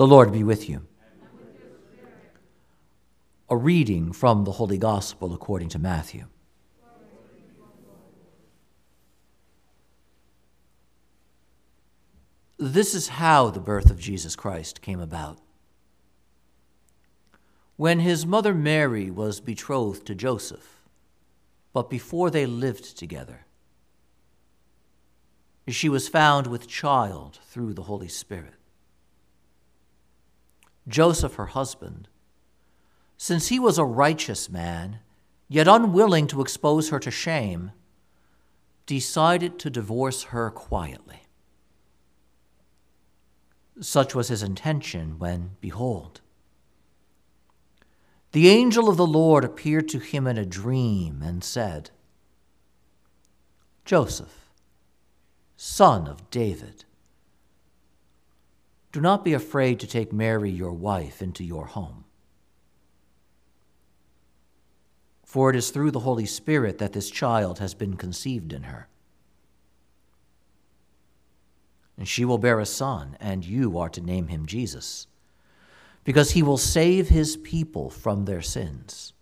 The Lord be with you. A reading from the Holy Gospel according to Matthew. This is how the birth of Jesus Christ came about. When his mother Mary was betrothed to Joseph, but before they lived together, she was found with child through the Holy Spirit. Joseph, her husband, since he was a righteous man, yet unwilling to expose her to shame, decided to divorce her quietly. Such was his intention when, behold, the angel of the Lord appeared to him in a dream and said, Joseph, son of David, do not be afraid to take Mary, your wife, into your home. For it is through the Holy Spirit that this child has been conceived in her. And she will bear a son, and you are to name him Jesus, because he will save his people from their sins.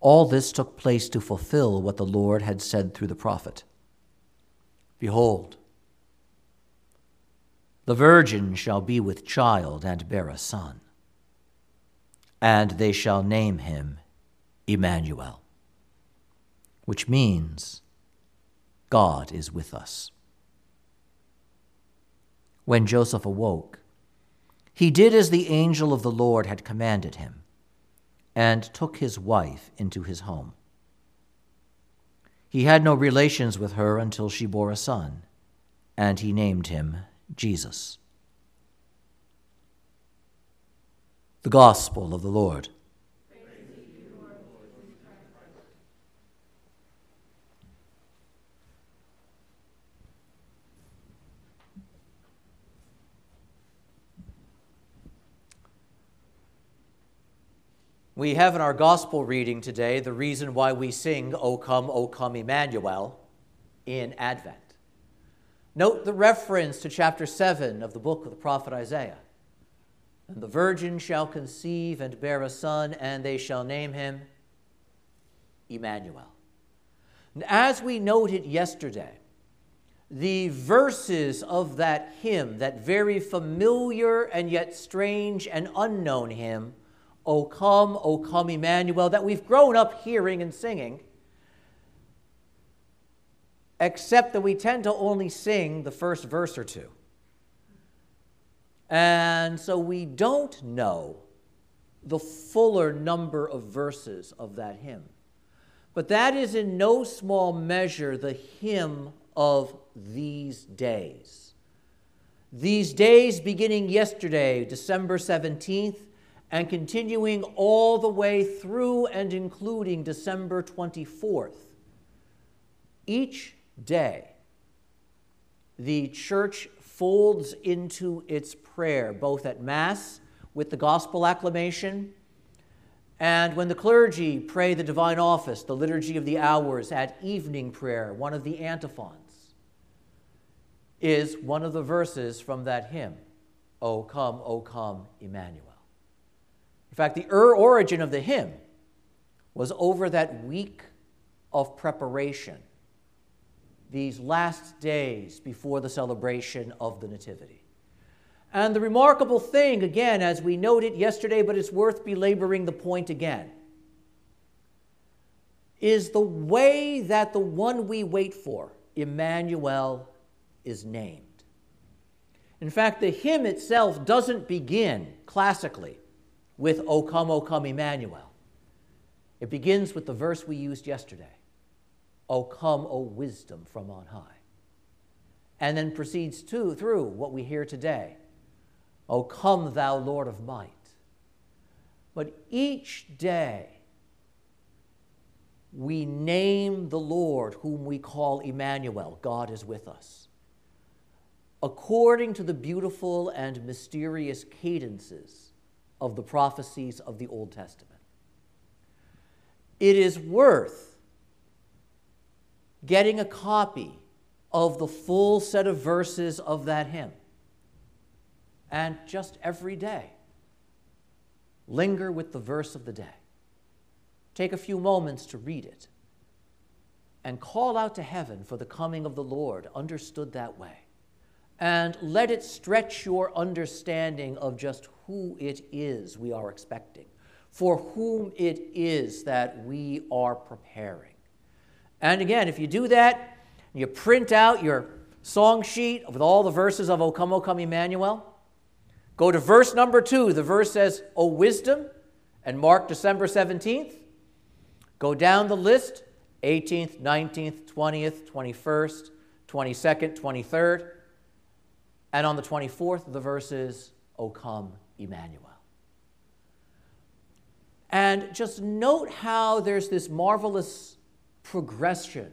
All this took place to fulfill what the Lord had said through the prophet Behold, the virgin shall be with child and bear a son, and they shall name him Emmanuel, which means God is with us. When Joseph awoke, he did as the angel of the Lord had commanded him, and took his wife into his home. He had no relations with her until she bore a son, and he named him Jesus. The Gospel of the Lord. We have in our gospel reading today the reason why we sing, O come, O come, Emmanuel, in Advent. Note the reference to chapter 7 of the book of the prophet Isaiah. And the virgin shall conceive and bear a son, and they shall name him Emmanuel. And as we noted yesterday, the verses of that hymn, that very familiar and yet strange and unknown hymn, O come, O come, Emmanuel, that we've grown up hearing and singing, except that we tend to only sing the first verse or two. And so we don't know the fuller number of verses of that hymn. But that is in no small measure the hymn of these days. These days beginning yesterday, December 17th, and continuing all the way through and including December 24th. Each day, the church folds into its prayer, both at Mass with the gospel acclamation and when the clergy pray the divine office, the liturgy of the hours at evening prayer, one of the antiphons is one of the verses from that hymn, O come, O come, Emmanuel. In fact, the er origin of the hymn was over that week of preparation these last days before the celebration of the Nativity. And the remarkable thing, again, as we noted yesterday, but it's worth belaboring the point again, is the way that the one we wait for, Emmanuel, is named. In fact, the hymn itself doesn't begin classically with O come, O come, Emmanuel. It begins with the verse we used yesterday O come, O wisdom from on high. And then proceeds to, through what we hear today O come, thou Lord of might. But each day, we name the Lord, whom we call Emmanuel, God is with us, according to the beautiful and mysterious cadences of the prophecies of the Old Testament. It is worth getting a copy of the full set of verses of that hymn. And just every day, linger with the verse of the day. Take a few moments to read it and call out to heaven for the coming of the Lord, understood that way. And let it stretch your understanding of just who it is we are expecting, for whom it is that we are preparing. And again, if you do that, you print out your song sheet with all the verses of O Come, O Come, Emmanuel. Go to verse number two. The verse says, O wisdom, and mark December 17th. Go down the list 18th, 19th, 20th, 21st, 22nd, 23rd. And on the 24th, the verse is, O come, Emmanuel. And just note how there's this marvelous progression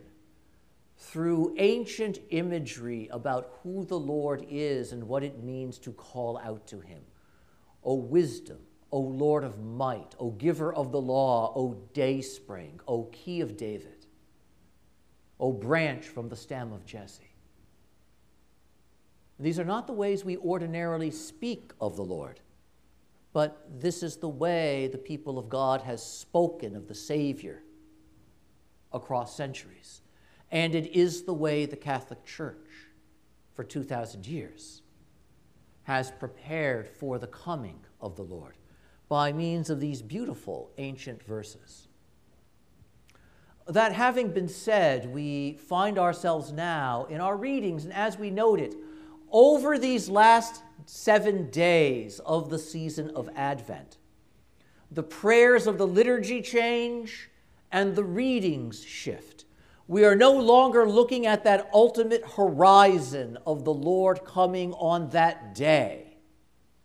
through ancient imagery about who the Lord is and what it means to call out to him. O wisdom, O Lord of might, O giver of the law, O dayspring, O key of David, O branch from the stem of Jesse. These are not the ways we ordinarily speak of the Lord, but this is the way the people of God has spoken of the Savior across centuries. And it is the way the Catholic Church, for 2,000 years, has prepared for the coming of the Lord by means of these beautiful ancient verses. That having been said, we find ourselves now in our readings, and as we note it, over these last seven days of the season of Advent, the prayers of the liturgy change and the readings shift. We are no longer looking at that ultimate horizon of the Lord coming on that day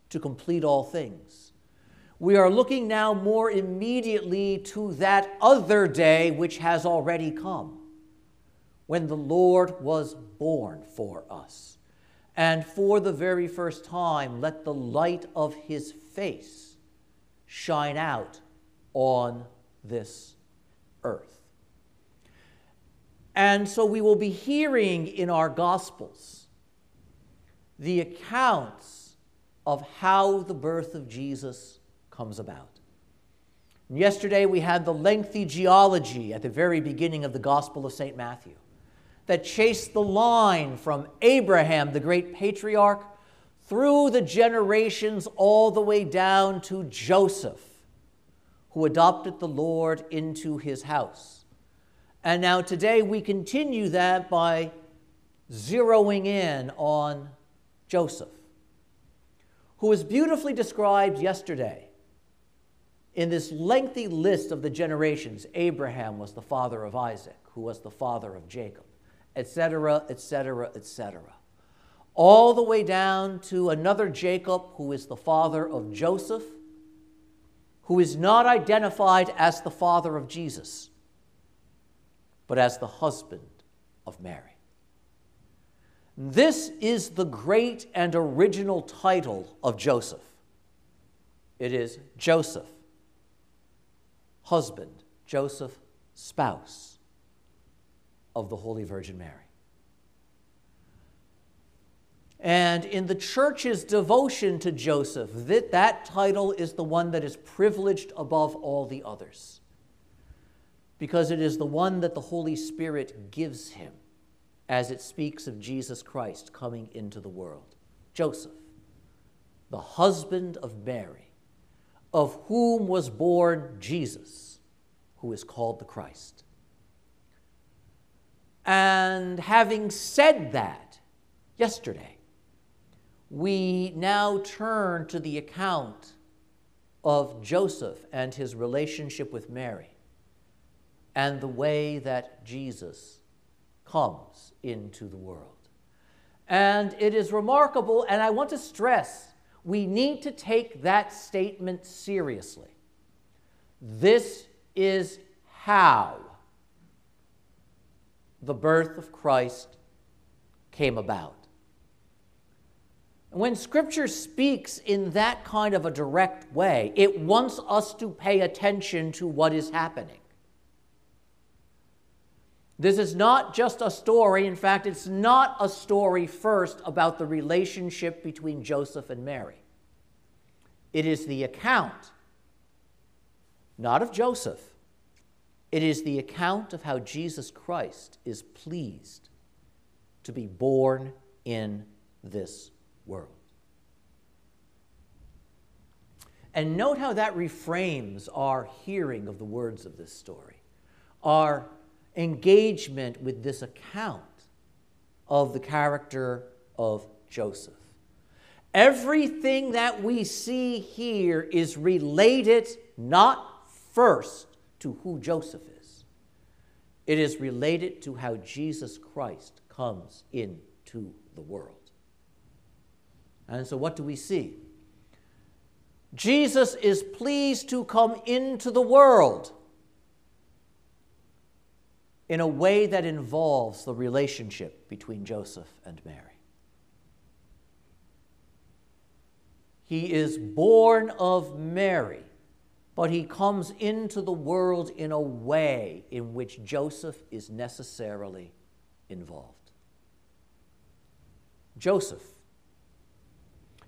to complete all things. We are looking now more immediately to that other day which has already come, when the Lord was born for us. And for the very first time, let the light of his face shine out on this earth. And so we will be hearing in our Gospels the accounts of how the birth of Jesus comes about. Yesterday we had the lengthy genealogy at the very beginning of the Gospel of St. Matthew that chased the line from Abraham, the great patriarch, through the generations all the way down to Joseph, who adopted the Lord into his house. And now today we continue that by zeroing in on Joseph, who was beautifully described yesterday in this lengthy list of the generations. Abraham was the father of Isaac, who was the father of Jacob, etc., etc., etc. All the way down to another Jacob, who is the father of Joseph, who is not identified as the father of Jesus but as the husband of Mary. This is the great and original title of Joseph. It is Joseph, husband, Joseph, spouse of the Holy Virgin Mary. And in the church's devotion to Joseph, that, that title is the one that is privileged above all the others because it is the one that the Holy Spirit gives him as it speaks of Jesus Christ coming into the world. Joseph, the husband of Mary, of whom was born Jesus, who is called the Christ. And having said that yesterday, we now turn to the account of Joseph and his relationship with Mary and the way that Jesus comes into the world. And it is remarkable, and I want to stress we need to take that statement seriously. This is how the birth of Christ came about. When Scripture speaks in that kind of a direct way, it wants us to pay attention to what is happening. This is not just a story. In fact, it's not a story first about the relationship between Joseph and Mary. It is the account, not of Joseph, it is the account of how Jesus Christ is pleased to be born in this world. And note how that reframes our hearing of the words of this story, our engagement with this account of the character of Joseph. Everything that we see here is related not first to who Joseph is, it is related to how Jesus Christ comes into the world. And so, what do we see? Jesus is pleased to come into the world in a way that involves the relationship between Joseph and Mary. He is born of Mary, but he comes into the world in a way in which Joseph is necessarily involved. Joseph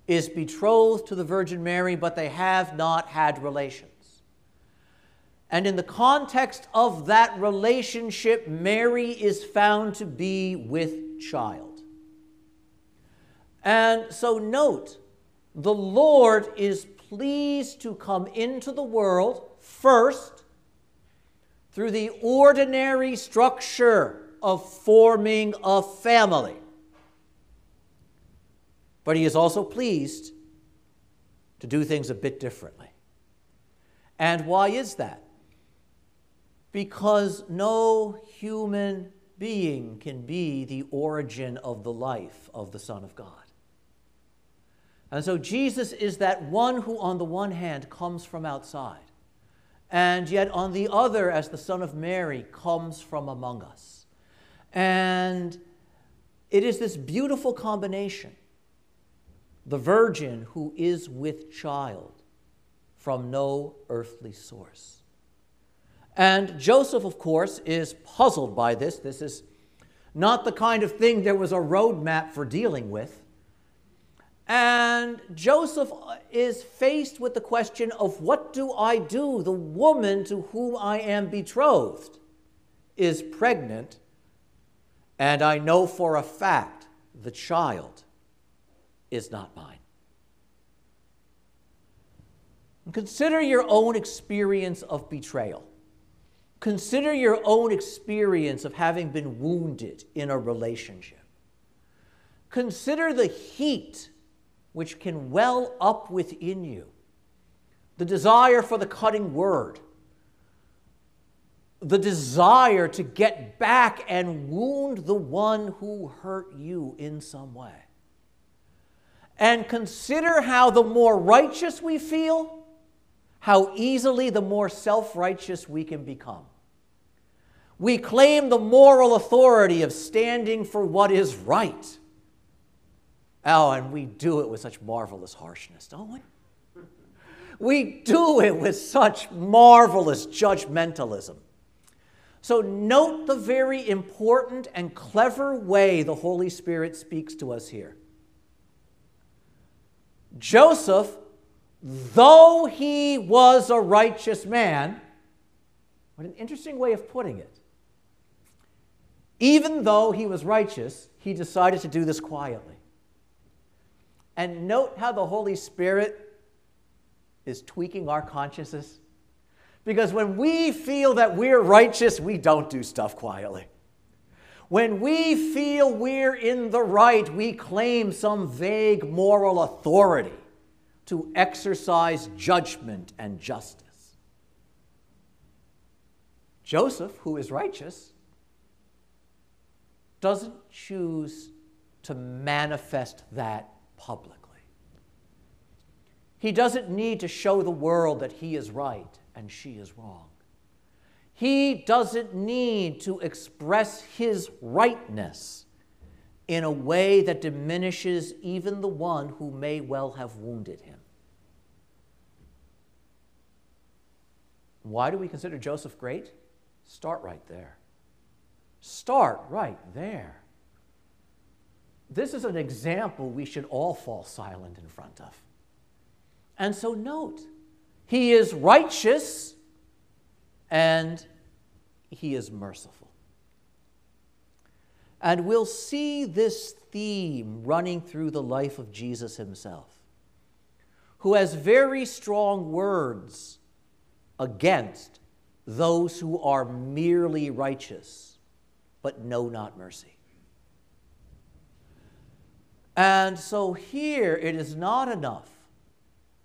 is betrothed to the Virgin Mary, but they have not had relations. And in the context of that relationship, Mary is found to be with child. And so note, the Lord is pleased to come into the world first through the ordinary structure of forming a family. But he is also pleased to do things a bit differently. And why is that? Because no human being can be the origin of the life of the Son of God. And so Jesus is that one who, on the one hand, comes from outside, and yet on the other, as the Son of Mary, comes from among us. And it is this beautiful combination the virgin who is with child from no earthly source. And Joseph, of course, is puzzled by this. This is not the kind of thing there was a roadmap for dealing with. And Joseph uh, is faced with the question of what do I do? The woman to whom I am betrothed is pregnant, and I know for a fact the child is not mine. Consider your own experience of betrayal. Consider your own experience of having been wounded in a relationship. Consider the heat which can well up within you, the desire for the cutting word, the desire to get back and wound the one who hurt you in some way and consider how the more righteous we feel, how easily the more self righteous we can become. We claim the moral authority of standing for what is right. Oh, and we do it with such marvelous harshness, don't we? We do it with such marvelous judgmentalism. So, note the very important and clever way the Holy Spirit speaks to us here. Joseph, though he was a righteous man, what an interesting way of putting it. Even though he was righteous, he decided to do this quietly. And note how the Holy Spirit is tweaking our consciences. Because when we feel that we're righteous, we don't do stuff quietly. When we feel we're in the right, we claim some vague moral authority to exercise judgment and justice. Joseph, who is righteous, doesn't choose to manifest that publicly. He doesn't need to show the world that he is right and she is wrong. He doesn't need to express his rightness in a way that diminishes even the one who may well have wounded him. Why do we consider Joseph great? Start right there. start right there. This is an example we should all fall silent in front of. And so, note, he is righteous and he is merciful. And we'll see this theme running through the life of Jesus himself, who has very strong words against those who are merely righteous but know not mercy. And so here it is not enough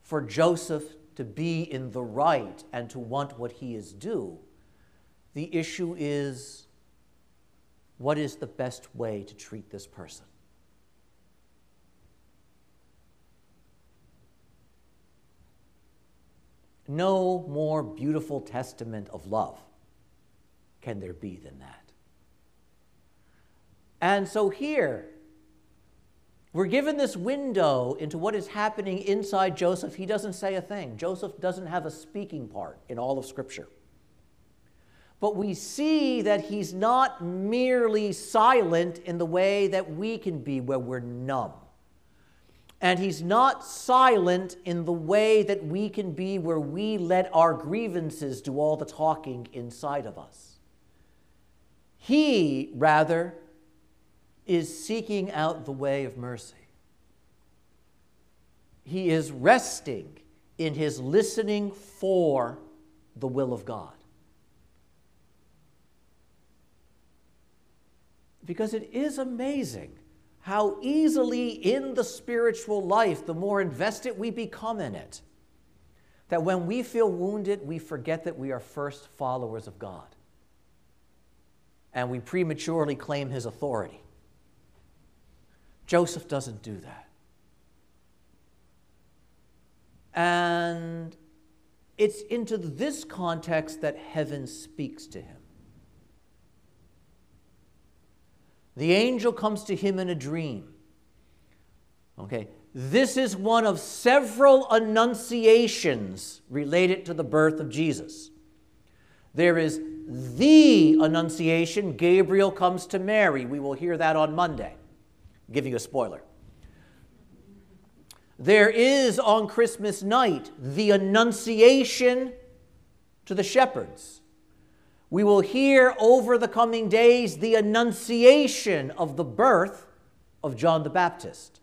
for Joseph to be in the right and to want what he is due. The issue is what is the best way to treat this person? No more beautiful testament of love can there be than that. And so here, we're given this window into what is happening inside Joseph. He doesn't say a thing. Joseph doesn't have a speaking part in all of Scripture. But we see that he's not merely silent in the way that we can be, where we're numb. And he's not silent in the way that we can be, where we let our grievances do all the talking inside of us. He, rather, is seeking out the way of mercy. He is resting in his listening for the will of God. Because it is amazing how easily in the spiritual life, the more invested we become in it, that when we feel wounded, we forget that we are first followers of God. And we prematurely claim his authority. Joseph doesn't do that. And it's into this context that heaven speaks to him. The angel comes to him in a dream. Okay, this is one of several annunciations related to the birth of Jesus. There is the annunciation, Gabriel comes to Mary. We will hear that on Monday. I'll give you a spoiler. There is on Christmas night the annunciation to the shepherds. We will hear over the coming days the annunciation of the birth of John the Baptist.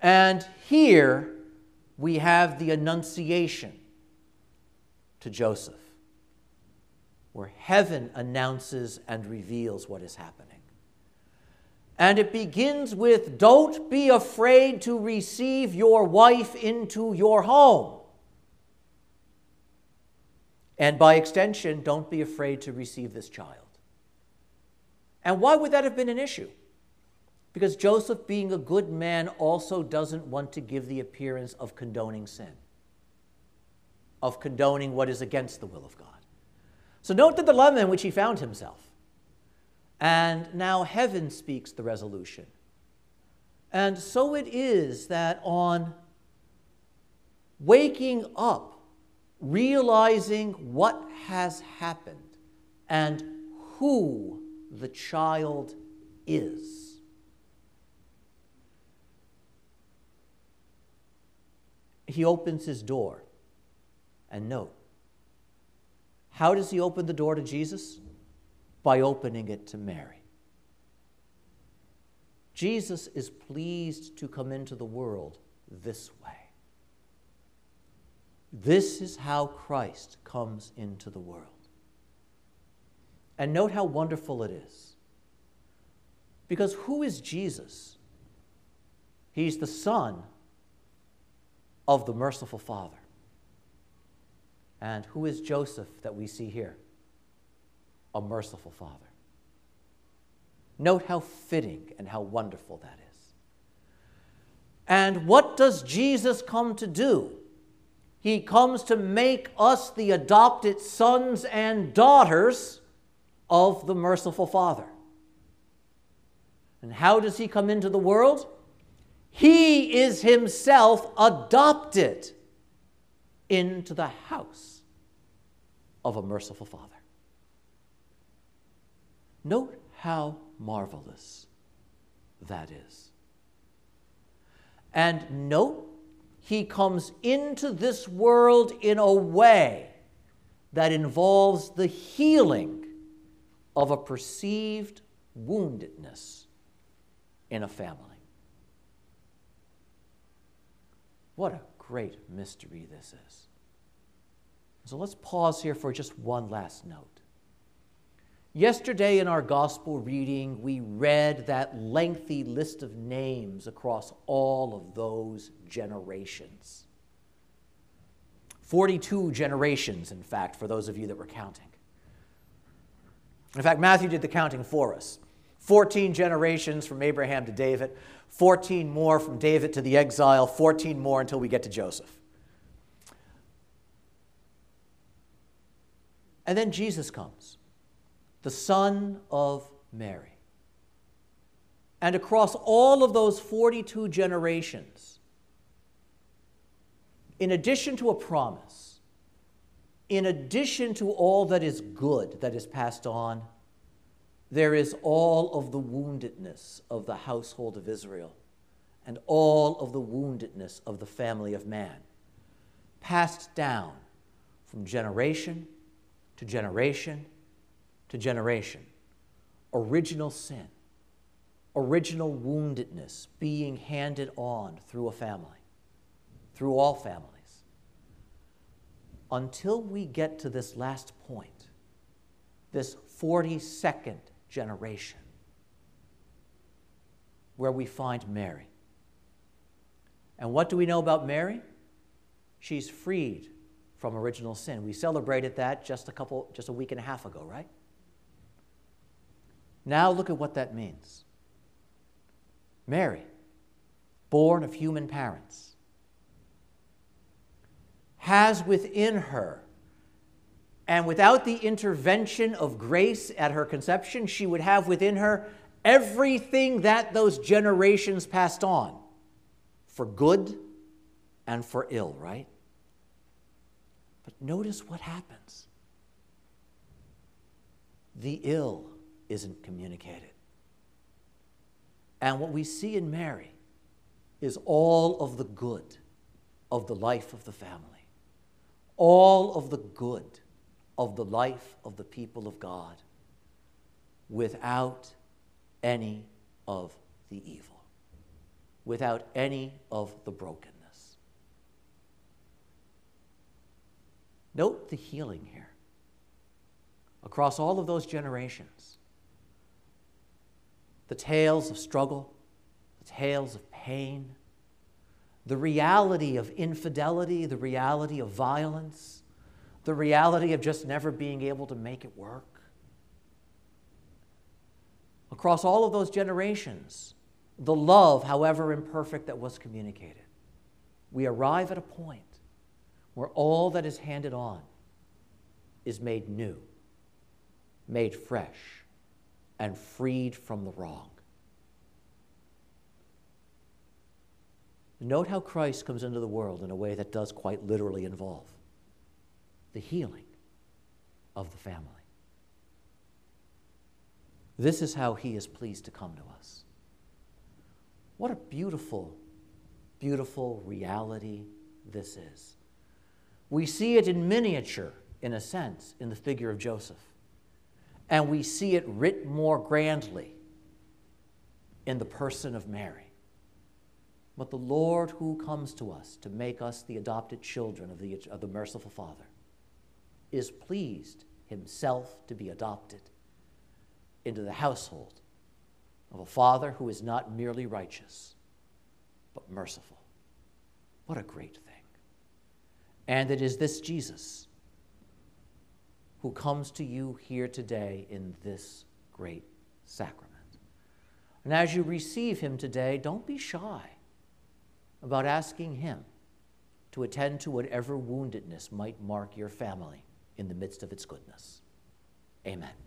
And here we have the annunciation to Joseph, where heaven announces and reveals what is happening. And it begins with Don't be afraid to receive your wife into your home. And by extension, don't be afraid to receive this child. And why would that have been an issue? Because Joseph, being a good man, also doesn't want to give the appearance of condoning sin, of condoning what is against the will of God. So note the dilemma in which he found himself. And now heaven speaks the resolution. And so it is that on waking up, realizing what has happened and who the child is. He opens his door. And note, how does he open the door to Jesus? By opening it to Mary. Jesus is pleased to come into the world this way. This is how Christ comes into the world. And note how wonderful it is. Because who is Jesus? He's the Son of the merciful Father. And who is Joseph that we see here? A merciful Father. Note how fitting and how wonderful that is. And what does Jesus come to do? He comes to make us the adopted sons and daughters of the merciful Father. And how does he come into the world? He is himself adopted into the house of a merciful Father. Note how marvelous that is. And note, he comes into this world in a way that involves the healing of a perceived woundedness in a family. What a great mystery this is. So let's pause here for just one last note. Yesterday in our gospel reading, we read that lengthy list of names across all of those generations. 42 generations, in fact, for those of you that were counting. In fact, Matthew did the counting for us. 14 generations from Abraham to David, 14 more from David to the exile, 14 more until we get to Joseph. And then Jesus comes, the son of Mary. And across all of those 42 generations, in addition to a promise, in addition to all that is good that is passed on, there is all of the woundedness of the household of Israel and all of the woundedness of the family of man, passed down from generation to generation to generation. Original sin, original woundedness being handed on through a family, through all families. Until we get to this last point, this 42nd generation where we find Mary. And what do we know about Mary? She's freed from original sin. We celebrated that just a couple just a week and a half ago, right? Now look at what that means. Mary, born of human parents, has within her and without the intervention of grace at her conception, she would have within her everything that those generations passed on for good and for ill, right? But notice what happens the ill isn't communicated. And what we see in Mary is all of the good of the life of the family, all of the good of the life of the people of God without any of the evil, without any of the brokenness. Note the healing here across all of those generations. The tales of struggle, the tales of pain, the reality of infidelity, the reality of violence, the reality of just never being able to make it work. Across all of those generations, the love, however imperfect, that was communicated, we arrive at a point where all that is handed on is made new, made fresh, and freed from the wrong. Note how Christ comes into the world in a way that does quite literally involve the healing of the family. This is how he is pleased to come to us. What a beautiful, beautiful reality this is. We see it in miniature, in a sense, in the figure of Joseph. And we see it writ more grandly in the person of Mary. But the Lord who comes to us to make us the adopted children of the, of the merciful Father is pleased himself to be adopted into the household of a father who is not merely righteous, but merciful. What a great thing. And it is this Jesus who comes to you here today in this great sacrament. And as you receive him today, don't be shy about asking him to attend to whatever woundedness might mark your family in the midst of its goodness. Amen.